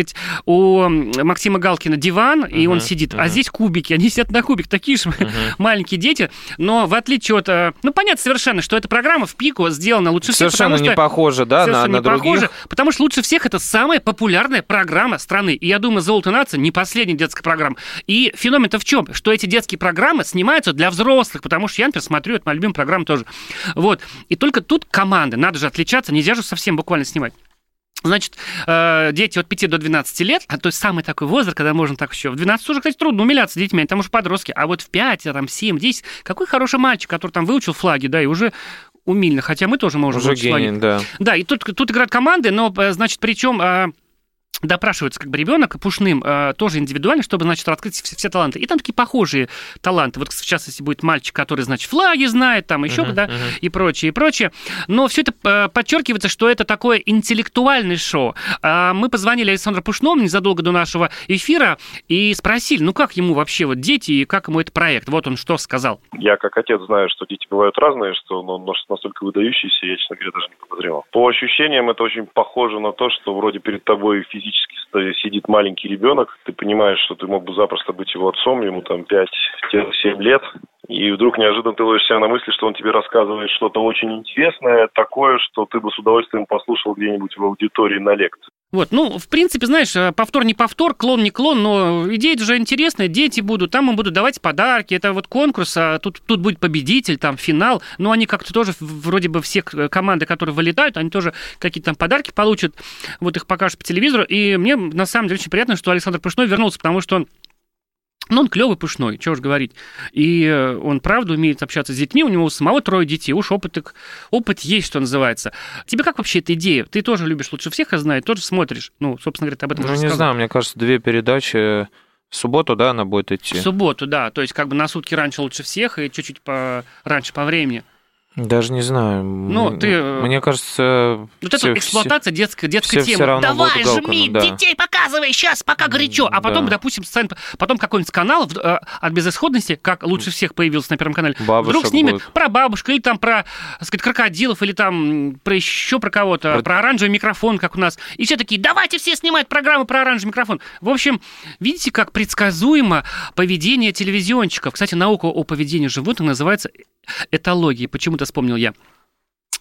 у Максима Галкина диван, и он сидит, а мгм. здесь кубики, они сидят на кубик, такие же маленькие дети, но в отличие от... э, Ну, понятно совершенно, что эта программа в пику сделана лучше всех, Совершенно потому не что... похоже, да, на, Совершенно на не других. похоже, потому что лучше всех это самая популярная программа страны. И я думаю, «Золото нации» не последняя детская программа. И феномен-то в чем? Что эти детские программы снимаются для взрослых, потому что я, например, смотрю, это моя любимая программа тоже. Вот. И только тут команды, надо же отличаться, нельзя же совсем буквально снимать. Значит, э, дети от 5 до 12 лет, а то есть самый такой возраст, когда можно так еще. В 12 уже, кстати, трудно умиляться детьми, они там уже подростки. А вот в 5, а там 7, 10, какой хороший мальчик, который там выучил флаги, да, и уже умильно, хотя мы тоже можем Уже выучить флаги. гений, да. Да, и тут, тут играют команды, но, э, значит, причем э, допрашивается как бы ребенок пушным э, тоже индивидуально, чтобы, значит, раскрыть все, все таланты. И там такие похожие таланты. Вот, в частности, будет мальчик, который, значит, флаги знает, там еще, Мгм, да, мгм. и прочее, и прочее. Но все это э, подчеркивается, что это такое интеллектуальное шоу. А мы позвонили Александру Пушному незадолго до нашего эфира и спросили, ну как ему вообще вот дети и как ему этот проект? Вот он что сказал. Я как отец знаю, что дети бывают разные, что он настолько выдающийся, я, честно говоря, даже не подозревал. По ощущениям это очень похоже на то, что вроде перед тобой физически сто- сидит маленький ребенок, ты понимаешь, что ты мог бы запросто быть его отцом, ему там 5-7 лет, и вдруг неожиданно ты ловишь себя на мысли, что он тебе рассказывает что-то очень интересное, такое, что ты бы с удовольствием послушал где-нибудь в аудитории на лекции. Вот, ну, в принципе, знаешь, э, повтор не повтор, клон не клон, но идея же интересная, дети будут, там им будут давать подарки, это вот конкурс, а тут, тут будет победитель, там финал, но они как-то тоже, вроде бы все э, команды, которые вылетают, они тоже какие-то там подарки получат, вот их покажут по телевизору, и мне на самом деле очень приятно, что Александр Пушной вернулся, потому что он ну, он клевый пушной, чего уж говорить. И э, он, правда, умеет общаться с детьми, у него самого трое детей, уж опыт, опыт есть, что называется. Тебе как вообще эта идея? Ты тоже любишь лучше всех, я знаю, тоже смотришь. Ну, собственно говоря, ты об этом Ну, уже не сказал. знаю, мне кажется, две передачи в субботу, да, она будет идти. В субботу, да. То есть как бы на сутки раньше лучше всех и чуть-чуть по... раньше по времени. Даже не знаю. Ну, ты, э, Мне кажется... Вот это все- эксплуатация детской, детской все темы. равно Давай, будут жми, да. детей показывай сейчас, пока горячо. А потом, Да. допустим, сцен- потом какой-нибудь канал э, от безысходности, как лучше всех появился на Первом канале, Бабушек вдруг снимет будет. про бабушку, или там про, так сказать, крокодилов, или там про еще про кого-то, Про- про оранжевый микрофон, как у нас. И все такие, давайте все снимать программы про оранжевый микрофон. В общем, видите, как предсказуемо поведение телевизионщиков. Кстати, наука о поведении животных называется этологией. Почему-то вспомнил я.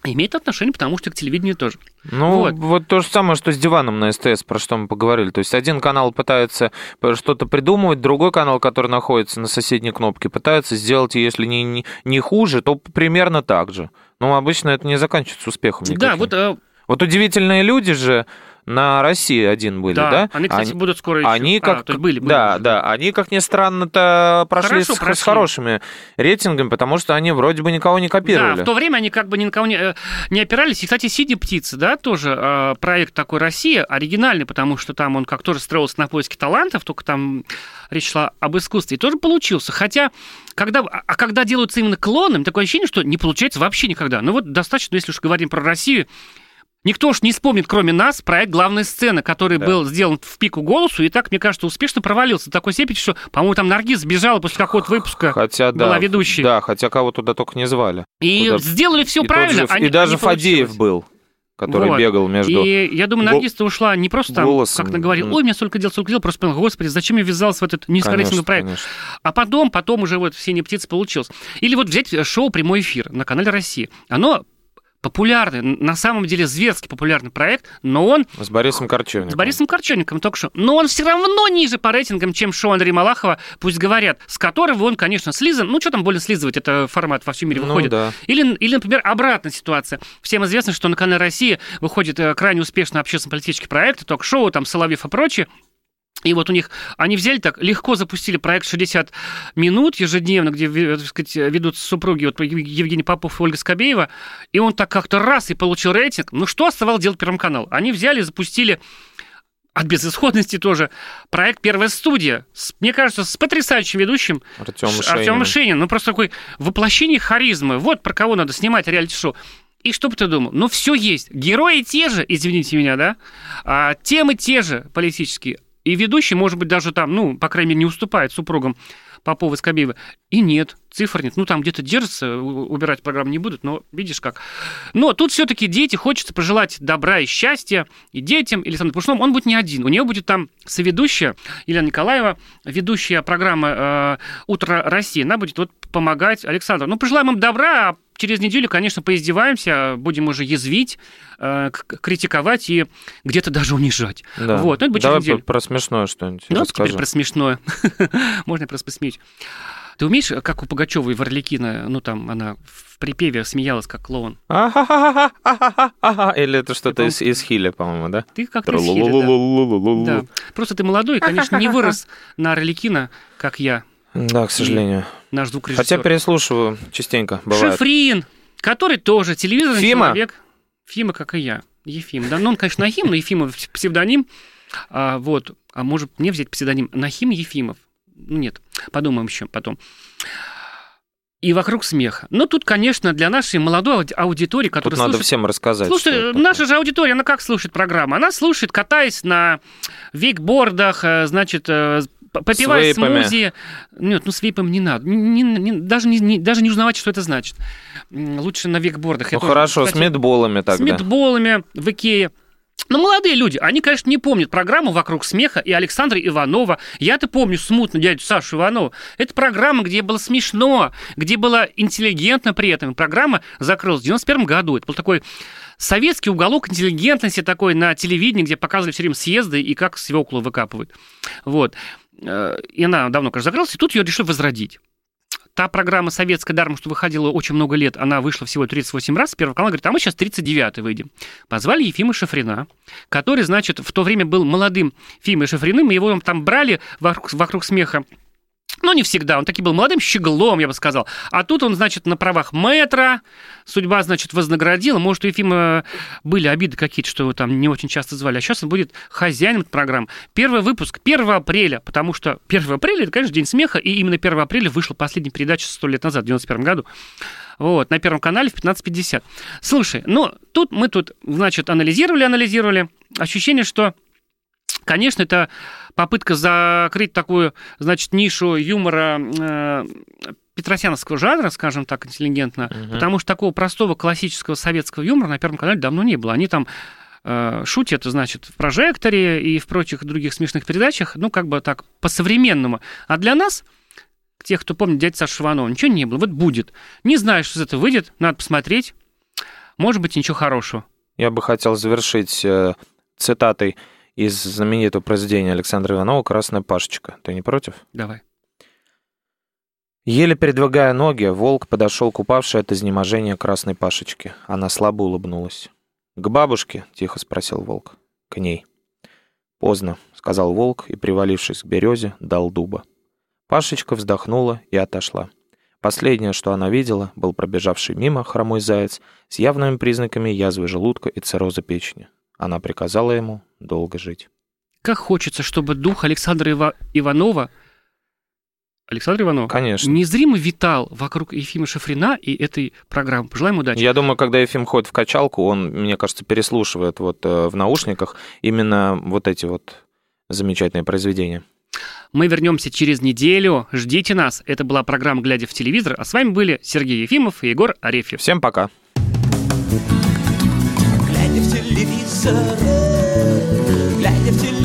Имеет отношение, потому что к телевидению тоже. Ну, Вот. вот. то же самое, что с диваном на СТС, про что мы поговорили. То есть один канал пытается что-то придумывать, другой канал, который находится на соседней кнопке, пытается сделать, если не, не, не хуже, то примерно так же. Но обычно это не заканчивается успехом никаким. Да, вот э, Вот удивительные люди же на России один были, да? Да, они, кстати, будут скоро еще. Они А, как, то есть были, были да, уже. да, они как ни странно-то прошли Хорошо с, с хорошими рейтингами, потому что они вроде бы никого не копировали. Да, в то время они как бы ни на кого не, э, не опирались. И, кстати, «Сиди птицы», да, тоже э, проект такой «Россия», оригинальный, потому что там он как тоже строился на поиске талантов, только там речь шла об искусстве, и тоже получился. Хотя, когда, а а когда делаются именно клоном, такое ощущение, что не получается вообще никогда. Ну вот достаточно, если уж говорим про Россию, Никто уж не вспомнит, кроме нас, проект «Главная сцена», который Да. был сделан в пику голосу, и так, мне кажется, успешно провалился такой степени, что, по-моему, там Наргиз сбежала после какого-то выпуска. Хотя, да, была ведущей. Да, хотя кого туда только не звали. И Куда- сделали все и, правильно. же- а и не- даже не Фадеев получилось. был, который Вот. бегал между... И я думаю, Наргиз-то ушла не просто там, голосом. как она говорила, ой, у меня столько дел, столько дел, просто поняла, господи, зачем я ввязался в этот низкорейтинговый проект. конечно. А потом, потом уже вот «Синяя птица» получилось. Или вот взять шоу «Прямой эфир» на канале «Россия». Оно популярный, на самом деле зверски популярный проект, но он С Борисом Корчевником. с Борисом Корчевником только что. Но он все равно ниже по рейтингам, чем шоу Андрея Малахова, пусть говорят, с которого он, конечно, слизан. Ну, что там более слизывать, это формат во всем мире Ну выходит. да. Или, или, например, обратная ситуация. Всем известно, что на канале России выходит э, крайне успешный общественно-политический проект, ток-шоу, там, Соловьев и прочее. И вот у них, они взяли так, легко запустили проект 60 минут ежедневно, где, ви- так сказать, ведут супруги вот, Евгений Попов и Ольга Скобеева, и он так как-то раз и получил рейтинг. Ну, что оставалось делать Первым канал? Они взяли и запустили от безысходности тоже проект «Первая студия». С- мне кажется, с потрясающим ведущим Артем Ш- Артём Шенин. Ну, просто такой воплощение харизмы. Вот про кого надо снимать реалити-шоу. И что бы ты думал? Ну, все есть. Герои те же, извините меня, да? А, темы те же политические. И ведущий, может быть, даже там, ну, по крайней мере, не уступает супругам Попова и Скобеева. И нет, цифр нет. Ну, там где-то держится, убирать программу не будут, но видишь как. Но тут все-таки дети, хочется пожелать добра и счастья и детям, или Александру Пушному. Он будет не один. У нее будет там соведущая Елена Николаева, ведущая программы э, «Утро России». Она будет вот помогать Александру. Ну, пожелаем им добра, а через неделю, конечно, поиздеваемся, будем уже язвить, э, критиковать и где-то даже унижать. Да. Вот, ну, это будет Давай через неделю. про, смешное что-нибудь Ну, расскажи. теперь про смешное. Можно просто посмеюсь. Ты умеешь, как у Пугачевой в Орликина, ну, там, она в припеве смеялась, как клоун? Или это что-то из, из Хиля, по-моему, да? Ты как из Хиля, да. Да. Просто ты молодой, и, конечно, не вырос на Орликина, как я, Да, к сожалению. наш звукорежиссер. Хотя переслушиваю частенько, бывает. Шифрин, который тоже телевизорный Фима? человек. Фима, как и я. Ефим. Да, ну, он, конечно, Нахим, но Ефимов псевдоним. А, вот. А может, мне взять псевдоним Нахим Ефимов? Ну, нет. Подумаем еще потом. И вокруг смеха. Ну, тут, конечно, для нашей молодой ауди- аудитории, Тут которая надо слушает... всем рассказать. Слушай, наша же аудитория, она как слушает программу? Она слушает, катаясь на вейкбордах, э, значит, э, попивая С вейпами. смузи. Нет, ну с вейпом не надо. Не- не- даже, не, не- даже не узнавать, что это значит. Лучше на вейкбордах. Ну Я тоже, хорошо, с кстати, медболами С тогда. медболами в Икее. Но молодые люди, они, конечно, не помнят программу «Вокруг смеха» и Александра Иванова. Я-то помню смутно дядю Сашу Иванова. Это программа, где было смешно, где было интеллигентно при этом. Программа закрылась в 91 году. Это был такой советский уголок интеллигентности такой на телевидении, где показывали все время съезды и как свеклу выкапывают. Вот. Э, И она давно, конечно, закрылась, и тут ее решили возродить. Та программа советская, даром, что выходила очень много лет, она вышла всего 38 раз. Первый канал говорит, а мы сейчас 39 выйдем. Позвали Ефима Шафрина, который, значит, в то время был молодым Ефимом Шафриным, и его там брали вокруг, вокруг смеха но не всегда. Он таки был молодым щеглом, я бы сказал. А тут он, значит, на правах мэтра. Судьба, значит, вознаградила. Может, у Ефима были обиды какие-то, что его там не очень часто звали. А сейчас он будет хозяином программы. Первый выпуск 1 апреля, потому что 1 апреля, это, конечно, День смеха, и именно 1 апреля вышла последняя передача 100 лет назад, в 91 году. Вот, на Первом канале в 15.50. Слушай, ну, тут мы тут, значит, анализировали, анализировали. Ощущение, что Конечно, это попытка закрыть такую, значит, нишу юмора э, петросяновского жанра, скажем так, интеллигентно, Мгм. потому что такого простого классического советского юмора на Первом канале давно не было. Они там э, шутят, значит, в прожекторе и в прочих других смешных передачах, ну, как бы так, по-современному. А для нас, тех, кто помнит дядя Саша Шиванова, ничего не было. Вот будет. Не знаю, что из этого выйдет, надо посмотреть. Может быть, ничего хорошего. Я бы хотел завершить э, цитатой из знаменитого произведения Александра Иванова «Красная пашечка». Ты не против? Давай. Еле передвигая ноги, волк подошел к упавшей от изнеможения красной пашечке. Она слабо улыбнулась. «К бабушке?» — тихо спросил волк. «К ней». «Поздно», — сказал волк и, привалившись к березе, дал дуба. Пашечка вздохнула и отошла. Последнее, что она видела, был пробежавший мимо хромой заяц с явными признаками язвы желудка и цирроза печени. Она приказала ему долго жить. Как хочется, чтобы дух Александра Ива- Иванова, Александр Иванов, Конечно. незримо витал вокруг Ефима Шафрина и этой программы. Пожелаем удачи. Я думаю, когда Ефим ходит в качалку, он, мне кажется, переслушивает вот э, в наушниках именно вот эти вот замечательные произведения. Мы вернемся через неделю. Ждите нас. Это была программа «Глядя в телевизор». А с вами были Сергей Ефимов и Егор Арефьев. Всем пока. глядя в телевизор, глядя в телевизор.